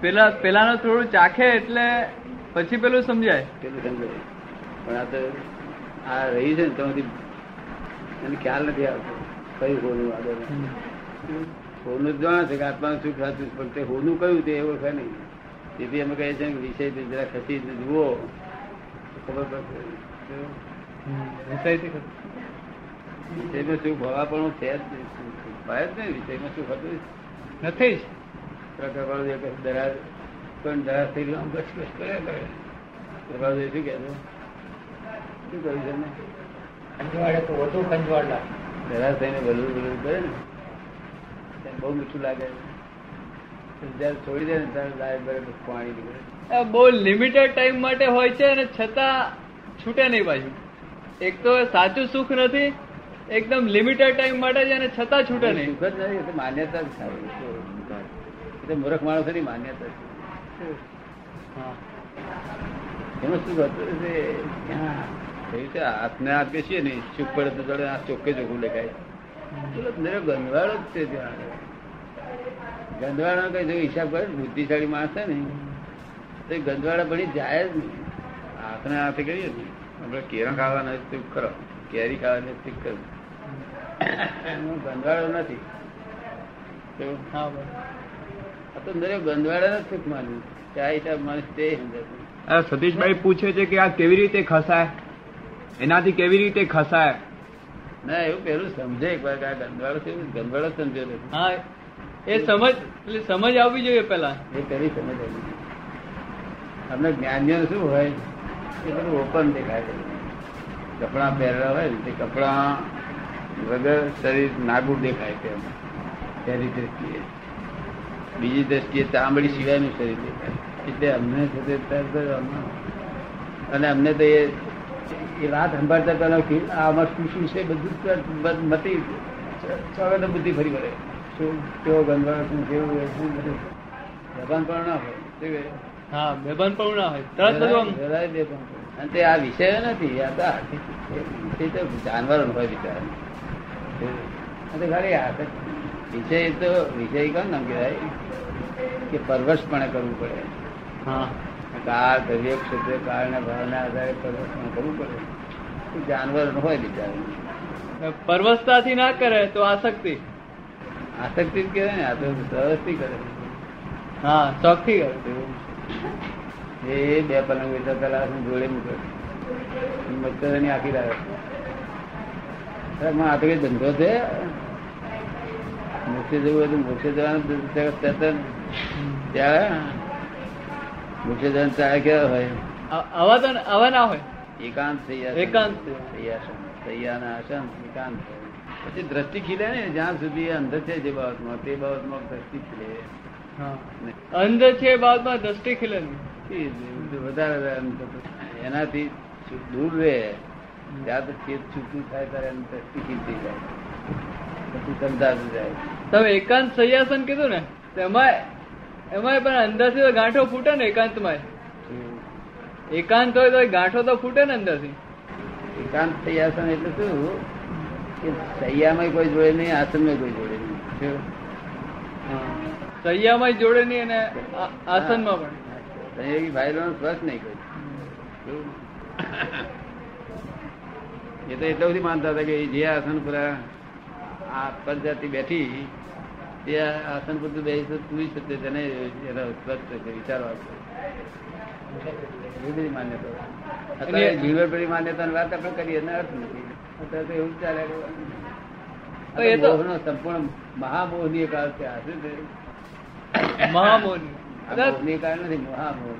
પેલા પેલાનો થોડું ચાખે એટલે પછી પેલું સમજાય. પેલું સમજાય. પણ આ તો આ રહી છે ને તો એને ખ્યાલ નથી આવતો. કયું હોનું આગળ હોનું જાણે છે કે આત્માનું સુખ છે, પણ તે હોનું કયું તે એવું ઓળખે નહીં. તેથી અમે કહીએ છીએ વિષય જરા ખસી જુઓ. ખબર પડશે વિષયમાં સુખ હોવા પણ છે જ નહીં. વિષયમાં સુખ હતું નથી જ. પણ થઈ ગયો કર્યા કરે. શું કહે છે? શું કહ્યું છે એમને? તો વધુ કંજવાડ લાગે. દરાર થઈને બધું બધું કરે ને. બહુ મીઠું લાગે. જયારે છોડી દે ને ત્યારે લાય બરાબર પાણી નીકળે બહુ લિમિટેડ ટાઈમ માટે હોય છે અને છતાં છૂટે નહીં પાછું. એક તો સાચું સુખ નથી એકદમ લિમિટેડ ટાઈમ માટે છે અને છતાં છૂટે નહીં. સુખ જ નથી માન્યતા જ થાય એ મૂર્ખ મૂર્ખ માણસોની માન્યતા છે. એમાં શું હતું છે ત્યાં હાથને હાથ બેસીએ ને ચૂપ પડે તો જોડે આ ચોખ્ખે ચોખ્ખું લખાય. ગંધવાળો જ છે ત્યાં ગંધવાળા કઈ જો હિસાબ કરે ને, બુદ્ધિશાળી માણસ છે ને તો એ ગંધવાળા ભણી જાય જ નહીં. હાથને હાથે કરીએ ને આપણે કેરા ખાવાના ચૂપ કરો. કેરી ખાવાની ચૂપ કરો. ગંધવાળો નથી. સતીશભાઈ પૂછે છે કે આ કેવી રીતે ખસાય? એનાથી કેવી રીતે ખસાય? ના એવું પેલું સમજે એક વાર કે છે ગંધવાળો સમજ્યો નથી હા એ સમજ એટલે સમજ આવવી જોઈએ પેલા એ પેલી સમજ આવી અમને જ્ઞાનીઓ શું હોય? એ બધું ઓપન દેખાય છે. કપડા પહેરેલા હોય ને તે કપડા વગર શરીર નાગુર દેખાય છે પહેરી દ્રષ્ટિએ બીજી દ્રષ્ટિએ ચામડી સિવાયનું શરીર દેખાય એટલે અમને છે અને અમને તો એ એ વાત સંભાળતા કે આમાં શું શું છે બધું મટી ચોગર બુદ્ધિ ફરી વળે. શું કેવો ગંધવાળો શું કેવું હોય શું બધું. દબાણ પણ ના હોય હા બેભાન પણ ના હોય. તરત બધું બેભાન. અને તે આ વિષય નથી આ તો જાનવરો હોય બિચારા ખાલી આ વિષય તો વિષય કોણ નામ કહેવાય? કે પરવશપણે કરવું પડે. હા. કાળ દ્રવ્ય ક્ષેત્રે કાળના ભાવના આધારે પરવશપણે કરવું પડે. જાનવર હોય બિચારા પરવસતાથી ના કરે તો આસક્તિ. આસક્તિ જ કહેવાય ને આ તો સહજથી કરે. હા શોખથી કરે. એ બે પલંગ વેચા પેલા જોડે મૂકે. મચ્છરની આખી રાત. આ તો ધંધો છે? મોક્ષે જવું હોય તો મોક્ષે જવાનું ચેતન ત્યારે મોક્ષે જવાનું ચાલે કેવા હોય? આવા તો આવા ના હોય. એકાંત સૈયા એકાંત. સૈયાસન સૈયાના આસન એકાંત પછી દ્રષ્ટિ ખીલે ને જ્યાં સુધી અંધ છે જે બાબતમાં તે બાબતમાં દ્રષ્ટિ ખીલે. અંધ છે બાબતમાં દ્રષ્ટિ ખીલે. વધારે એનાથી દૂર રહે? ત્યાં તો ચેત છૂટું થાય ત્યારે એની દ્રષ્ટિ ખીલતી જાય. પછી સમજાતું જાય. તમે એકાંત સહ્યાસન કીધું ને એમાં એમાં પણ અંદરથી તો ગાંઠો ફૂટે ને એકાંતમાં એકાંત હોય તો ગાંઠો તો ફૂટે ને અંદરથી. એકાંત સહ્યાસન એટલે શું? કે સૈયામાં કોઈ જોડે નહીં આસનમાં કોઈ જોડે નહીં. શું? સૈયામાં જોડે નહીં અને આસનમાં પણ. સંયોગી ભાઈલો સ્પર્શ નહીં કોઈ? એ તો એટલા બધી માનતા હતા કે જે આસન પર આ પદજાતિ બેઠી તે આસન પર બે જ છે તેને એનો સ્પષ્ટ છે વિચારો આપશે એવી બધી માન્યતા અત્યારે જીવન પેલી માન્યતાની વાત આપણે કરીએ એનો અર્થ નથી. અત્યારે તો એવું ચાલે એ મોહનો સંપૂર્ણ મહામોહની અર્થ છે આ શું છે? મહામોહની. અર્થ નથી મહામોહ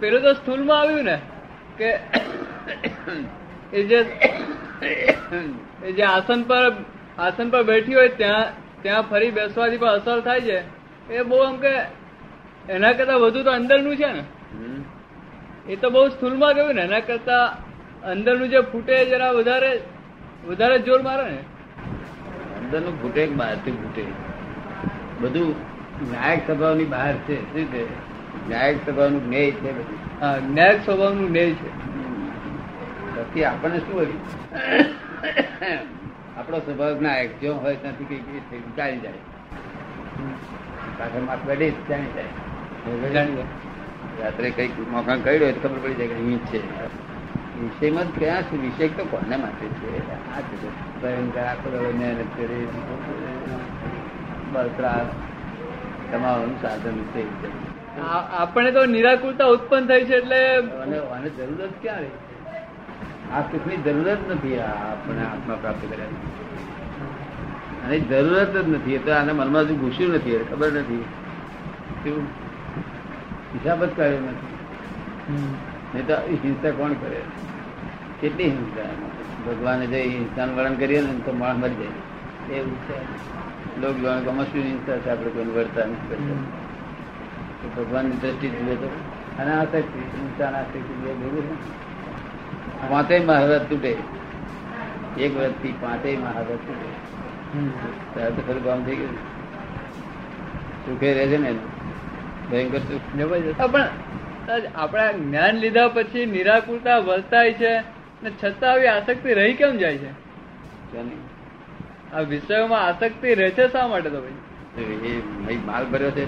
પેલું તો સ્થૂલમાં આવ્યું ને કે એ જે એ જે આસન પર આસન પર બેઠી હોય ત્યાં ત્યાં ફરી બેસવાથી પણ અસર થાય છે. એ બહુ આમ કે એના કરતા વધુ તો અંદરનું છે ને. એ તો બહુ સ્થૂલમાં ગયું ને એના કરતા અંદરનું જે ફૂટે જરા વધારે વધારે જોર મારે ને. અંદરનું ફૂટે બહારથી ફૂટે? બધું ન્યાયક સ્વભાવની બહાર છે શું છે? ન્યાયક સ્વભાવનું જ્ઞેય છે બધું. હા ન્યાય સ્વભાવનું ન્યાય છે. પછી આપણને શું હોય? આપણો સ્વભાવ ના જો હોય ત્યાંથી કઈ કઈ ચાલી જાય. પાછળ માથ બેઠી જાણી જાય. જાણી. રાત્રે કંઈક મોકા કર્યો તો ખબર પડી જાય કે અહીં છે. વિષયમાં ક્યાં છે? વિષય તો કોને માટે છે? આ છે. ભયંકર આખો મહેનત કરી બળતરા કમાવાનું સાધન છે. આપણે તો નિરાકુરતા ઉત્પન્ન થઈ છે એટલે અને આને જરૂર જ ક્યાં રહી? આ સુખની જરૂર જ નથી આ આપણે આત્મા પ્રાપ્ત કર્યા અને જરૂરત જ નથી એટલે આને મનમાં હજુ ઘૂસ્યું નથી ખબર નથી. શું હિસાબ જ કર્યો નથી નહીં તો હિંસા કોણ કરે? કેટલી હિંસા ભગવાને જે હિંસાનું વર્ણન કરીએ ને તો માણસ મરી જાય. એવું છે. લોક જોવાનું કે હિંસા છે આપણે કોઈને વર્તા નથી કરતા ભગવાનની દ્રષ્ટિ જુએ તો. અનાશક્તિ હિંસા અનાશક્તિ બે ભેગું છે. પાંચેય મહાભારત તૂટે. એક વર્ષથી પાંચે મહાભારત તૂટે. ત્યારે તો ખરું કામ થઈ ગયું. સુખે રહે છે ને ભયંકર સુખ જબરજસ્ત પણ આપણા જ્ઞાન લીધા પછી નિરાકુરતા વર્તાય છે ને છતાં આવી આસક્તિ રહી કેમ જાય છે. આ વિષયોમાં આસક્તિ રહે છે શા માટે તો ભાઈ? એ ભાઈ માલ ભર્યો છે.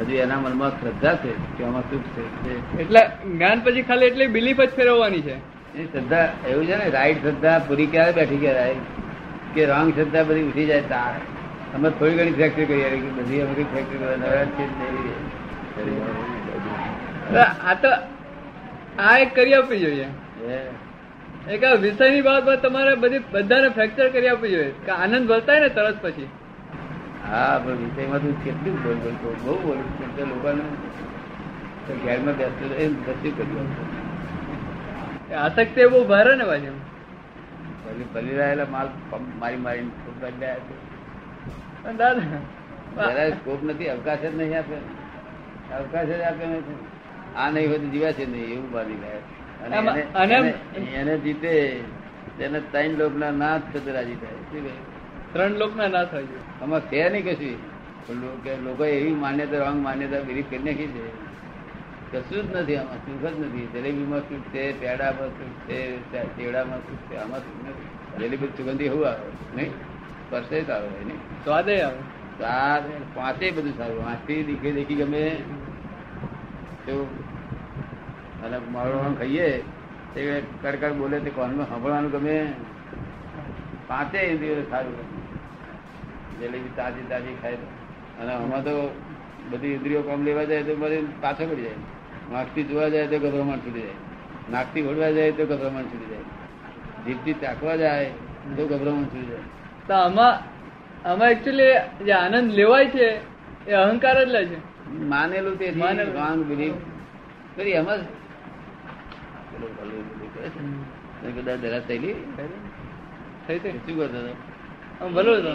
હજુ એના મનમાં શ્રદ્ધા છે કે આમાં સુખ છે. એટલે જ્ઞાન પછી ખાલી એટલી બિલીફ જ ફેરવવાની છે. એ શ્રદ્ધા એવું છે ને રાઈટ શ્રદ્ધા પૂરી ક્યારે બેઠી કહેવાય? કે રોંગ શ્રદ્ધા બધી ઉઠી જાય તાર અમે થોડી ઘણી ફેક્ટરી કરી બધી અમે ફેક્ટરી કરવા આ તો આ એક કરી આપવી જોઈએ. એક આ વિષયની બાબતમાં તમારે બધી બધાને ફ્રેક્ચર કરી આપવી જોઈએ. કે આનંદ વર્તાય ને તરત પછી. હા પણ વિષયમાં તું કેટલું બોલ બોલ બોલ. બહુ બોલું છું તો લોકોને ઘેરમાં બેસતું રહે ને કર્યું આસક્તિ બહુ ભારે ને પાછી ભલી ભલી રહેલા માલ મારી મારી મારીને ખૂબ બદલાયા છે દાદા જરાય સ્કોપ નથી અવકાશ જ નહીં આપે. અવકાશ જ આપે નથી. આ નહીં હોય તો જીવાશે નહીં એવું બાંધી ગયા અને એને- જીતે તેને ત્રણ લોકના નાથ થતા રાજી થાય. શું? ત્રણ લોક ના ના થાય છે. આમાં છે નહીં કશું. કે લોકો એવી માન્યતા રોંગ માન્યતા બિલીફ કરી નાખી છે. કશું જ નથી આમાં સુખ જ નથી. જલેબીમાં સુખ છે પેડામાં સુખ છે ચેવડામાં સુખ છે આમાં સુખ નથી. જલેબી સુગંધી એવું આવે? નહીં? પરસે જ આવે નહીં? સ્વાદે આવે. સ્વાદ પાંચે બધું સારું આંખથી દેખી દેખી ગમે. તો અને મારું ખાઈએ. તે કડકડ બોલે તે કોનમાં સાંભળવાનું ગમે. પાંચે ઇન્દ્રિયો સારું ગમે. જલેબી તાજી તાજી ખાય અને આમાં તો બધી ઇન્દ્રિયો કામ લેવા જાય તો બધી પાછો પડી જાય. નાકથી જોવા જાય તો ગભરામણ છૂટી જાય. નાકથી વળવા જાય તો ગભરામણ છૂટી જાય. જીભથી ચાખવા જાય તો ગભરામણ છૂટી જાય. તો આમાં આમાં એકચ્યુઅલી જે આનંદ લેવાય છે એ અહંકાર જ લે છે. માનેલું તે માને રોંગ બિલીફ. કરી એમાં કદાચ પેલો ભલું બિલીફ કરે છે. મેં કીધું, "આ જરા થયેલી. થઈ થઈ શું કરતો હતો? ભલો. હતો.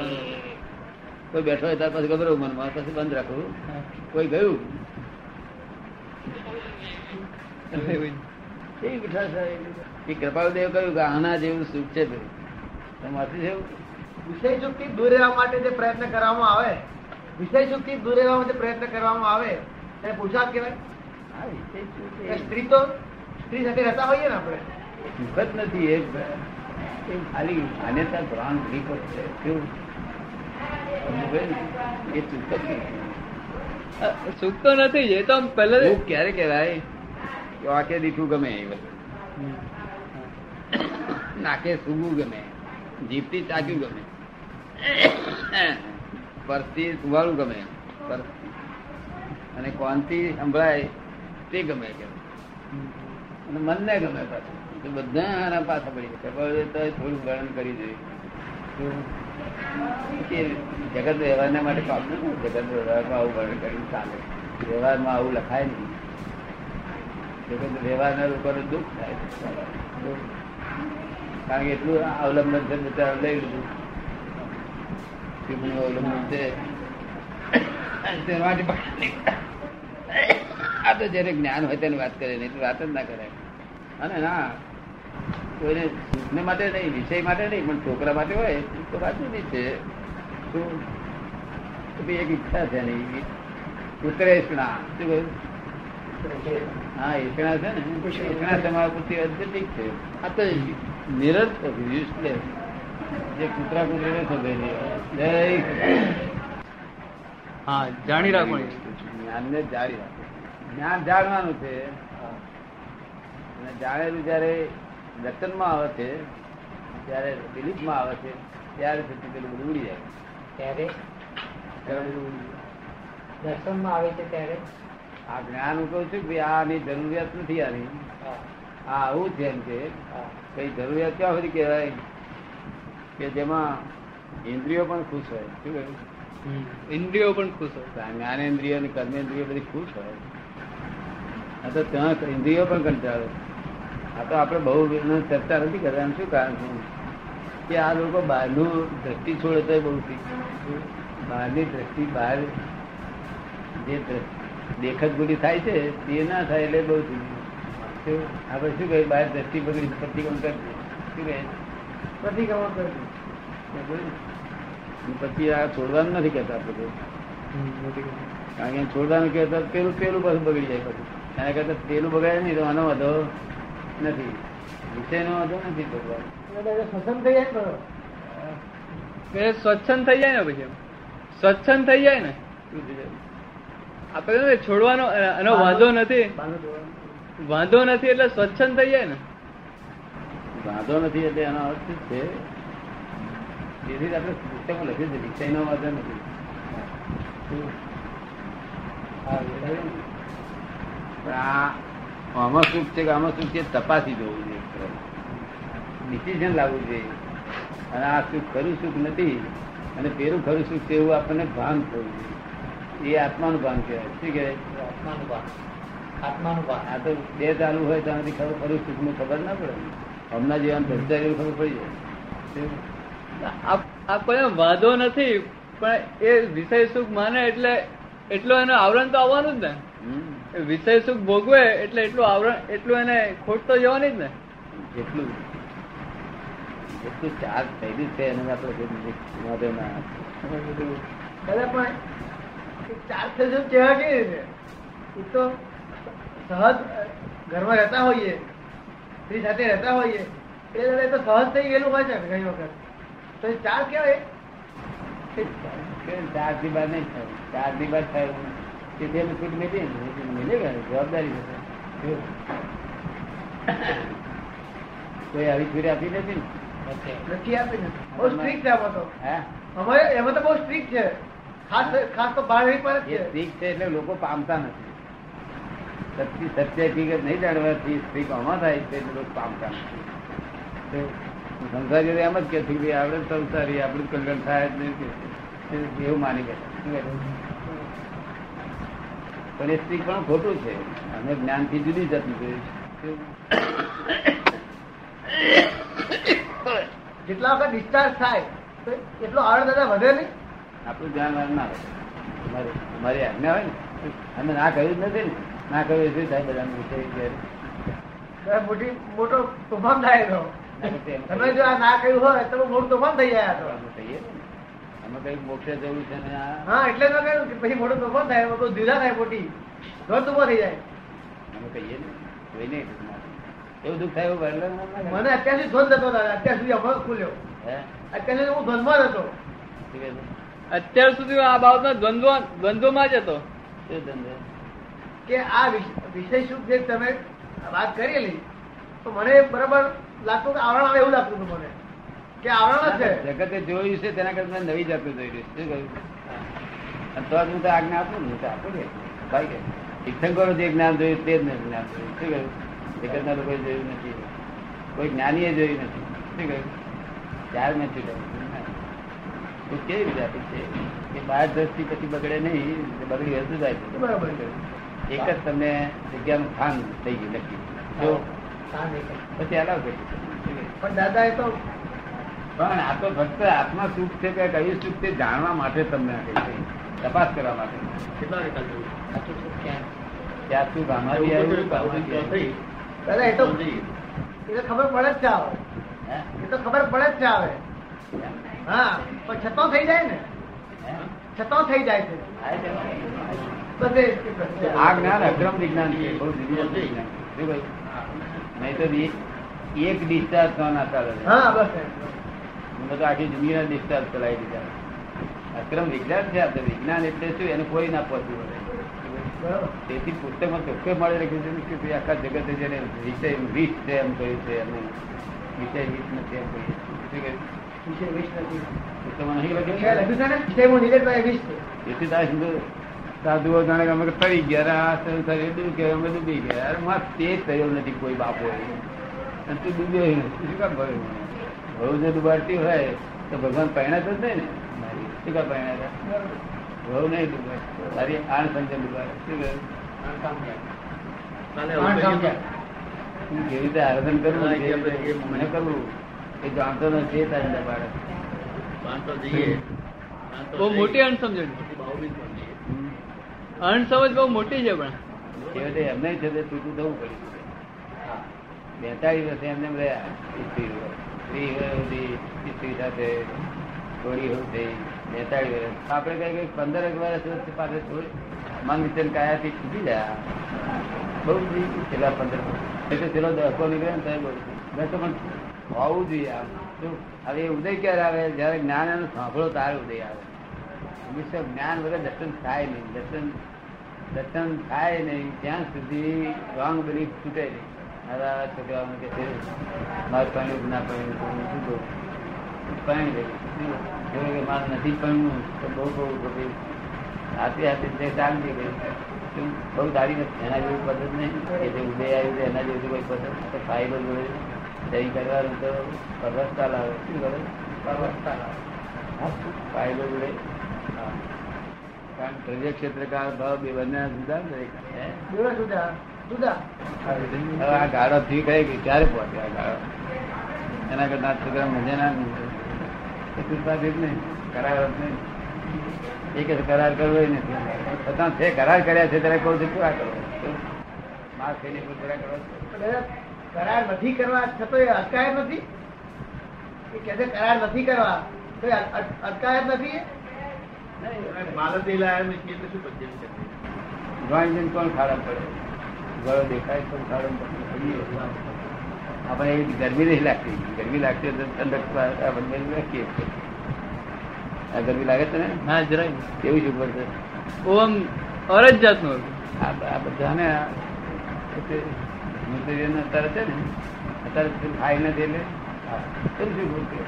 કોઈ બેઠો હોય ત્યાર પછી ગભરાવું મનમાં. પછી બંધ રાખવું. કોઈ ગયું. એ કૃપાળુદેવ કહ્યું કે આના જેવું સુખ છે ભાઈ. જેવું વિષય સુખથી દૂર રહેવા માટે જે પ્રયત્ન કરવામાં આવે વિષય સુખથી દૂર રહેવા માટે પ્રયત્ન કરવામાં આવે એને પુરુષાર્થ કહેવાય? સ્ત્રી તો સ્ત્રી સાથે રહેતા હોઈએ ને આપણે. સુખ જ નથી એ ખાલી માન્યતા બિલીફ છે કેવું? એ જ નથી, એ તો પહેલા ક્યારે કહેવાય? વાકે દીઠું ગમે નાકે સૂગવું ગમે, જીભથી ચાક્યું ગમે, પરથી સુવાળું ગમે. અને કોનથી સંભળાય તે ગમે કે અને મનને ગમે પાછું. બધા આના પાછા પડી ગયા. થોડું વર્ણન કરી જોઈએ જગત વ્યવહારના માટે પાપનું નથી જગત વ્યવહારમાં આવું વર્ણન કરીને ચાલે. વ્યવહારમાં આવું લખાય નહીં. જગત વ્યવહારના લોકોને દુઃખ થાય. કારણ કે એટલું અવલંબન છે બિચારા લઈ લીધું. શિવનું અવલંબન છે. તેના માટે આ તો જયારે જ્ઞાન હોય તેની વાત કરે નહીં વાત જ ના કરે અને ના કોઈને માટે નહીં વિષય માટે નહીં પણ છોકરા માટે હોય તો જુદી છે. તો એક ઈચ્છા છે નહીં ઉત્તરેષણા શું કહ્યું? હા ઈચ્છણા છે ને. ઈચ્છણા તમારા પૂરતી ઠીક છે. આ તો નિરર્થક useless. જે કૂતરા કૂતરીને સમજે હા જાણી રાખવાની જ્ઞાનને જાણી રાખવું જ્ઞાન જાણવાનું છે. અને જાણેલું જયારે દર્શનમાં આવે છે ત્યારે બિલીફમાં આવે છે ત્યારે પછી પેલું બધું ઉડી જાય. ત્યારે? ત્યારે બધું ઉડી જાય. દર્શનમાં આવે છે ત્યારે? આ જ્ઞાન હું કહું છું કે ભાઈ આની જરૂરિયાત નથી આની. હા, આ આવું છે એમ કે કઈ જરૂરિયાત ક્યાં સુધી કહેવાય? કે જેમાં ઇન્દ્રિયો પણ ખુશ હોય. શું કહ્યું? ઇન્દ્રિયો પણ ખુશ હોય. જ્ઞાનેન્દ્રિય જ્ઞાનેન્દ્રિયો અને કર્મેન્દ્રિય બધી ખુશ હોય. હા તો ત્યાં ઇન્દ્રિયો પણ કંટાળે. આ તો આપણે બહુ ચર્ચા નથી કરતા શું કારણ છે? કે આ લોકો બહારનું દ્રષ્ટિ છોડે તો બહુ બહારની દ્રષ્ટિ બહાર જે દેખત ગુડી થાય છે તે ના થાય એટલે બહુ આપણે શું કહે બહાર દ્રષ્ટિ બગડી પ્રતિક્રમણ કરશે શું કહે? પ્રતિક્રમણ. અને પછી આ છોડવાનું નથી કહેતા આપણે કારણ કે છોડવાનું કહેતા પેલું પેલું બસ બગડી જાય પછી. એના કરતા પેલું બગાડે નહીં તો આનો વધો નથી. વિષયનો વાંધો નથી ભગવાન. એટલે એ થઈ જાય ને. સ્વચ્છંદ થઈ જાય ને પછી. સ્વચ્છંદ થઈ જાય ને? આપણે છોડવાનો એનો વાંધો નથી. વાંધો નથી એટલે સ્વચ્છંદ થઈ જાય ને? વાંધો નથી એટલે એનો અર્થ છે? જેથી આપણે પુસ્તકમાં લખ્યું છે વિષયનો વાંધો નથી. હા, પણ આ આમાં સુખ છે કે આમાં સુખ છે? તપાસી જોવું જોઈએ ડિસિઝન લાવવું જોઈએ. અને આ સુખ ખરું સુખ નથી અને પેલું ખરું સુખ છે એવું આપણને ભાન થવું જોઈએ. એ આત્માનું ભાન કહેવાય. શું કહેવાય? આત્માનું ભાન. આત્માનું ભાન. આ તો બે ચાલુ હોય ત્યાંથી ખબર ખરું સુખનું ખબર ના પડે. હમણાં જેવા ભ્રષ્ટાચાર એવું ખબર પડી જાય. આ કોઈ વાંધો નથી પણ એ વિષય સુખ માને એટલે એટલો એનું આવરણ તો આવવાનું જ ને. વિષય સુખ ભોગવે એટલે એટલું આવરણ એટલું એને ખોટ તો જવાની જ ને. જેટલું જેટલું ચાર્જ થયેલું છે એને આપણે ના પણ ચાર્જ ચાર થશે ચહેરા કેવી રીતે? એ તો સહજ ઘરમાં રહેતા હોઈએ સ્ત્રી સાથે રહેતા હોઈએ એ એ તો સહજ થઈ ગયેલું હોય છે ઘણી વખત. તો ચાર્જ કેવાય ચારથી બાર નહીં થાય ચારથી બાર થાય. છૂટ મેળવી મિલે ગયો જવાબદારી છે. કોઈ આવી છૂટ આપી નથી ને? નથી આપી નથી બહુ સ્ટ્રીક છે આમાં તો. અમારે એમાં તો બહુ સ્ટ્રીક છે. ખાસ ખાસ તો બાર પર જ છે. એટલે લોકો પામતા નથી. સત્ય સત્ય હકીકત નહીં જાણવાથી સ્ટ્રીક આમાં થાય છે એટલે લોકો પામતા નથી. સંસારી એમ જ કે છે કે આપણે સંસારી આપણું કલ્યાણ થાય જ નહીં કે એવું માની કહે? પણ એ પણ ખોટું છે. અમે જ્ઞાનથી જુદી જતી જોયું છે. જેટલા વખત ડિસ્ચાર્જ થાય તો એટલો આવડ દાદા વધે નહીં? આપણું ધ્યાન ના હોય. અમારે અમારી આજ્ઞા હોય ને અમે ના કહ્યું જ નથી ને. ના કહ્યું શું થાય બધા વિષય. મોટી મોટો તોફાન થાય તો તેમ જો આ ના કહ્યું હોય તો મોટું તોફાન થઈ જાય આ તો અમે કહીએ ને. અમે કઈ મોક્ષે જવું છે ને હા એટલે કહ્યું કે પછી મોટું થાય બહુ ધીરા થાય મોટી દોઢ ઊભો થઈ જાય અમે કહીએ ને કોઈ નહીં. એવું દુઃખ થાય એવું. મને અત્યાર સુધી ધ્વંદ હતો અત્યાર સુધી હમણાં ખુલ્યો હે? અત્યાર સુધી હું ધંધમાં જ હતો? અત્યાર સુધી આ બાબતમાં દ્વંદ્વ દ્વંદ્વમાં જ હતો ધંધો? કે આ વિષ- વિષય શું જે તમે વાત કરેલી તો મને બરાબર લાગતું કે આવરણ આવે એવું લાગતું હતું મને કે આવરણ છે? જગતે જોયું છે તેના કરતા નવી જાતનું જોઈ છે. શું કહ્યું? તો જ હું તો આજ્ઞા આપું ને તો આપું ને ભાઈ કે તીર્થંકરો જે જ્ઞાન જોયું તે જ નથી જ્ઞાન જોયું. શું કહ્યું? જગતના લોકોએ જોયું નથી. કોઈ જ્ઞાનીએ જોયું નથી. શું કહ્યું? ચાર મેં તો કેવી જાતિ છે? કે બાર દ્રષ્ટિ પછી બગડે નહીં બગડી વધુ જાય છે. બરાબર. એક જ તમને જગ્યાનું સ્થાન થઈ ગયું નક્કી. જો. પછી અલાવ કરી. પણ દાદા એ તો પણ આ તો ફક્ત આત્મા સુખ છે કે કયું સુખ છે જાણવા માટે તમને આપે છે. તપાસ કરવા માટે. કેટલા સાચું ક્યાં? સુખ એ તો ખબર પડે જ છે આવે. એ તો ખબર પડે જ છે આવે. હા પણ છતાં થઈ જાય ને. છતો થઈ જાય છે. આ. આ જ્ઞાન અક્રમ વિજ્ઞાન છે બહુ શું નહીં તો એક ડિસ્ચાર્જ ના ના ચાલે હા બસ તો આખી જિંદગીના ડિસ્ચાર્જ ચલાવી દીધા. અક્રમ વિજ્ઞાન છે આપણે વિજ્ઞાન એટલે શું? એને કોઈ ના પહોંચવું બરાબર. તેથી પુસ્તકમાં ચોખ્ખે મળે લખ્યું છે કે આખા જગતે જેને વિષય વિષ છે એમ કહ્યું છે એમને વિષય વિષ નથી એમ કહ્યું વિષય વિષ નથી. પુસ્તકમાં નહીં લખ્યું? છે છે. એથી તાર સાધુઓ જાણે અમે તરી ગયા આ એ ડૂબી અમે ડૂબી ગયા. અરે માં તે થયો નથી કોઈ બાપો. તું ડૂબ્યો શું કામ ભર્યું બહુ જો ડૂબાડતી હોય તો ભગવાન પહેણા થશે ને? મારી. શું કા પહેણા બહુ નહીં ડૂબાય તારી આણ સંજય ડૂબાય શું કહ્યું? કેવી રીતે આરાધન કરવું મને કરવું એ જાણતો નથી તારી ડબાડે બહુ મોટી અણસમજણ અણસમજ બહુ મોટી છે પણ. એમને છે તે છૂટું થવું પડ્યું. બેતાળીસ વર્ષે એમને એમ રહ્યા સ્ત્રી સ્ત્રી સાથે થોડી હોય થઈ બેતાળીસ વર્ષ આપણે કઈ કઈ પંદર એક વર્ષ પાસે મન વિચન કાયાથી છૂટી જાય. બહુ છેલ્લા પંદર એટલે છેલ્લો દસકો નીકળે ને મેં તો પણ હોવું જોઈએ આમ. શું? હવે ઉદય ક્યારે આવે? જયારે જ્ઞાન એનો સાંભળો તારે ઉદય આવે. હંમેશા જ્ઞાન વગર દર્શન થાય નહીં. દર્શન દર્શન થાય નહીં. ત્યાં સુધી રોંગ બિલીફ છૂટે નહીં. આ છોકરાઓને કે છે મારે પાણી ના હું શું કહું પાણી દે જો કે મારે નથી પાણવું તો બહુ બહુ બધી હાથે હાથે જે શાંતિ ગઈ બહુ સારી નથી. એના જેવી પદ્ધત નહીં. કે જે ઉદય આવી છે એના જેવી કોઈ પદ્ધત તો ફાયદો જોડે સહી કરવાનું તો પરવસ્તા લાવે. શું કરે? પરવસ્તા લાવે. ફાયદો જોડે હા. કારણ પ્રજ્ઞા ક્ષેત્રકાર ભાવ બે બંને જુદા. જુદા જુદા આ ગાળો થઈ ગઈ કે ક્યારે પહોંચે આ ગાળો? એના કરતા છોકરા મજા ના. એ કૃપાથી જ નહીં કરાર જ નહીં. એ કે કરાર કરવો ય નથી છતાં છે કરાર કર્યા છે ત્યારે કહું છું પૂરા કરો? માર થઈને કોઈ પૂરા કરો? છો? કરાર નથી કરવા છતો એ અટકાયત નથી? એ કે છે કરાર નથી કરવા. તો એ અટ- અટ- અટકાયત શું પછી ડ્રોઈંગ જઈને કોણ ખરાબ પડે? ગળો દેખાય તો ખાડો આપણે એ ગરમી નહીં લાગતી. ગરમી લાગતી તો ઠંડક રાખીએ આ ગરમી લાગે છે ને? હા જરાય કેવી શું પડશે ઓમ અરજ જાતનું આ બધાને મટીરિયલ અત્યારે છે ને અત્યારે શું ખાઈ નથી એટલે હા, કેમ શું બોલશે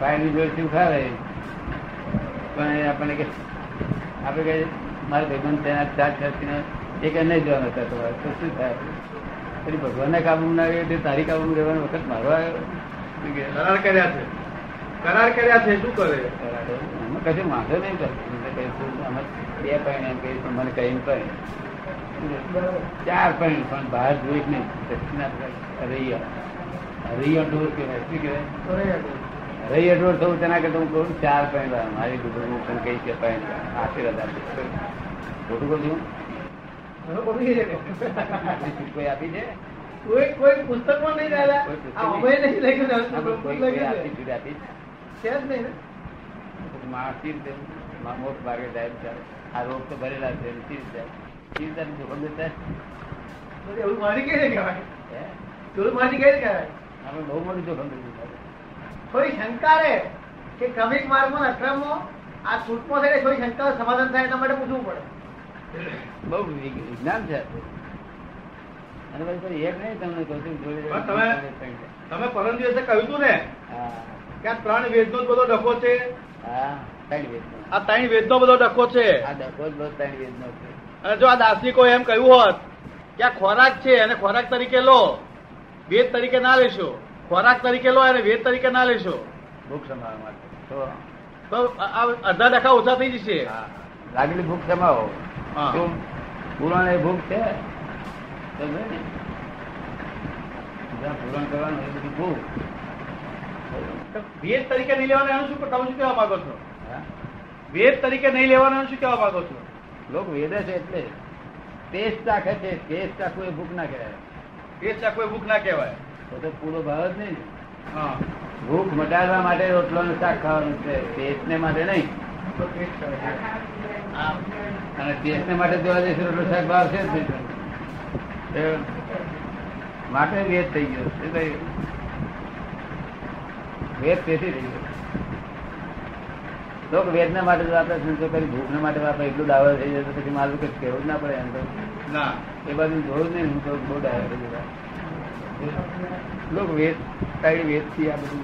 ભાઈની જોડે શું ખાવે? પણ આપણને કે આપણે કહીએ મારે ભાઈબંધ તેના ચાર ચારથી એ કે નહીં જવાનું હતા તમારે. તો શું થાય? પછી ભગવાનના કાબુ ના એટલે તારી કાબુ રહેવાનો વખત મારો આવ્યો. કરાર કર્યા છે. કરાર કર્યા છે શું કરે? એમાં. કશું વાંધો નહીં કરતો અમે બે પૈણ એમ કહીશું મને કહીને પણ ચાર પૈણ પણ બહાર જોઈ જ નહીં. દક્ષિણા રૈયા રૈયા ડોર કહેવાય. શું કહેવાય? રહી ડોર થવું તેના કરતા હું કહું ચાર પૈણ વાર મારી દુબળું હું તને કહીશ કે પૈણ આશીર્વાદ આપીશ ખોટું કહું છું છે. કોઈ આપી છે? કોઈ કોઈ પુસ્તકમાં નહીં દાદા. અમે નહીં. લખ્યું આપી. આપી છે? જ નહીં માણસી રીતે મોટ ભાગે જાય. આ રોગ તો ભરેલા છે ચીજ જાય ચીજ તારી જોખમ દેતા એવું મારી કઈ રીતે કહેવાય? હે? મારી કઈ રીતે કહેવાય? આપણે બહુ મોટું જોખમ દીધું થોડી શંકા રહે કે ક્રમિક માર્ગમાં ને અક્રમમાં આ છૂટમાં થઈને થોડી શંકા સમાધાન થાય એના માટે પૂછવું પડે. બહુ વિજ્ઞાન છે. અને પછી એક નહીં તમને કહું છું તમે- તમે પરમ દિવસે કહ્યું હતું ને કે આ ત્રણ વેદનો નો બધો ડખો છે. હા ત્રણ. આ ત્રણ બધો ડખો છે. આ ડખો જ બધો ત્રણ વેદનો છે. અને જો આ દાર્શનિકો એમ કહ્યું હોત કે આ ખોરાક છે અને ખોરાક તરીકે લો. વેદ તરીકે ના લેશો. ખોરાક તરીકે લો અને વેદ તરીકે ના લેશો. ભૂખ સમાવવા માટે. તો આ આ અડધા ડખા ઓછા થઈ જશે. લાગેલી ભૂખ સમાવો. પુરાણ એ ભૂખ છે પુરાણ કરવાનું એ બધી ભૂખ વેદ તરીકે નહીં લેવાનું એનું શું તમે શું કહેવા માંગો છો? હા? વેદ તરીકે નહીં લેવાનું એનું શું કહેવા માંગો છો? લોક વેદે છે એટલે ટેસ્ટ ચાખે છે ટેસ્ટ ચાખવું એ ભૂખ ના કહેવાય. ટેસ્ટ ચા કોઈ ભૂખ ના કહેવાય. તો તો પૂરો ભાવ જ નહીં હા. ભૂખ મટાડવા માટે રોટલો ને શાક ખાવાનું છે ટેસ્ટ ને માટે નહીં. તો ટેસ્ટ કરે છે. અને દેશને માટે જોવા જઈશું રોટલો શાક ભાવ છે માટે વેદ થઈ ગયો વેદ તેથી થઈ ગયો. લોકો વેદના માટે જ વાપરે છે તો કરી ભૂખના માટે વાપરે એટલું ડાવર થઈ જાય તો પછી મારું કઈ કહેવું જ ના પડે એમ તો. ના. એ બાજુ જોયું નહીં હું તો બહુ ડાયર થઈ ગયેલા. લોક વેદ કઈ વેદથી આ બધું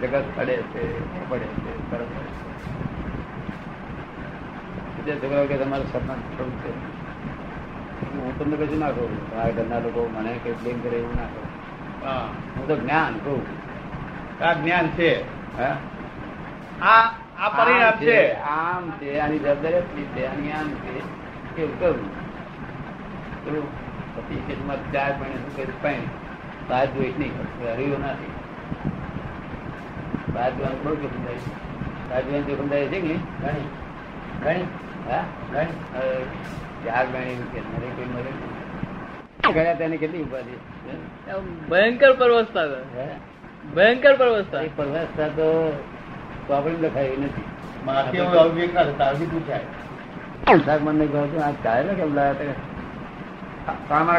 જગત પડે છે પડે છે બરોબર. બીજા છોકરાઓ કે તમારું સપના થોડું છે હું તમને કશું ના કહું તમારા ઘરના લોકો મને કઈ બ્લેમ કરે એવું ના કહું હા હું તો જ્ઞાન કહું આ જ્ઞાન છે હા આ આ પરિણામ આમ છે આમ છે આની જવાબદારી એટલી છે આની આમ છે એવું કરું પેલું પછી કેસમાં ચાર મહિને શું કહે પાણી બહાર જોઈશ નહીં હરિયો નથી બહાર જોવાનું બહુ જોખમ થાય છે. બહાર જોવાનું જોખમ થાય છે કે નહીં ઘણી ઘણી હા? ઘણી હવે ચાર મહિને કે મરે કોઈ મરે? નહીં. ગયા તેને કેટલી ઉપાધિ? ભયંકર પરવસતા ભયંકર પરવસતા. પરવસતા તો પ્રોબ્લેમ નથી. મારા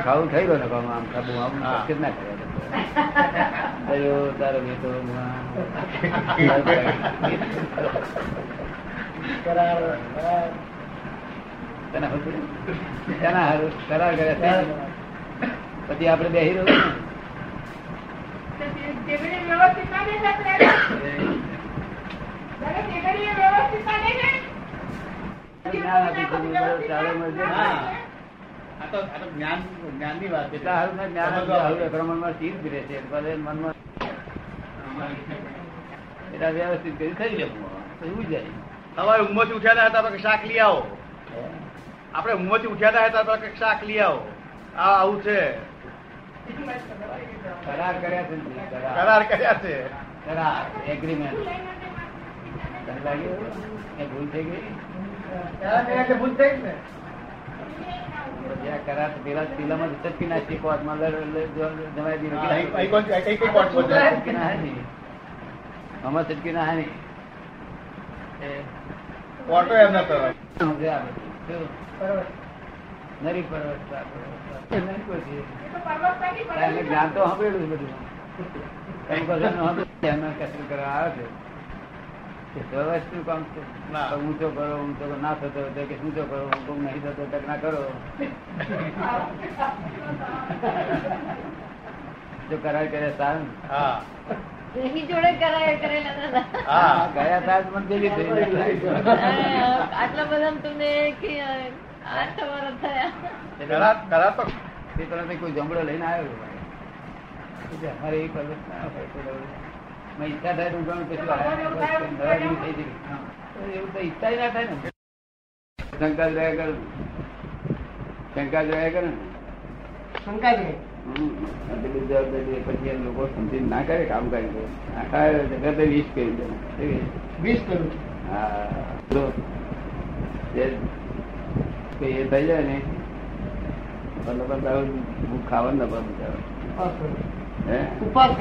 ખાવું થઈ ગયો ને કહું આમ ખાધું આમ કેટલા ના કર્યા તારો કરાર કરાર તને તેના હારું કરાર કર્યા પછી આપણે બેહી રહ્યું વ્યવસ્થિત કરી થઈ એવું જાય. સવારે ઊંઘમાંથી ઉઠ્યા હતા શાક લઈ આવો. આપણે ઊંઘમાંથી ઉઠ્યા હતા તો શાક લઈ આવો. આ આવું છે. કરાર કર્યા છે કરાર. કર્યા છે. કરાર એગ્રીમેન્ટ ભૂલ થઈ ગઈ? ભૂલ થઈ ને. કરાર પેલા પેલામાં ચટકી નાખી કોર્ટમાં લડ- લડ- જમાઈ દીધું. હા, અહીં- અહીં કોણ- અહીં કઈ કોર્ટ? ચટકી ના. આમાં ચટકી કોર્ટો? બરોબર નરી. એમને જ્ઞાન તો સાંભળેલું બધું કે કામ છે ઊંચો કરો ઊંચો ના થતો કે ઊંચો કરો હું નહીં થતો હોય ના કરો જો કરાર કરે સારું હા જોડે કરેલા હા ગયા તાર મને પેલી થઈ ગઈ. આટલા બધા તમને કે આઠ વર્ષ થયા. કરાર કરાર તે તરત કોઈ જમડો લઈને આવ્યો અમારે એ ના હોય ઈચ્છા થાય તો ઉગાડું પછી થઈ. એવું તો ઈચ્છા ના થાય ને. શંકા જોયા કરે શંકા જ કરે ને. શંકા છે. બધી પછી લોકો ના કરે કામ કરી આખા જગતે વિશ કરી દે. વીસ કરું. હા જો. એ થઈ જાય ને પણ લોકો તો આવું ભૂખ ખાવાનું ના. ઉપવાસ કરું. હે? ઉપવાસ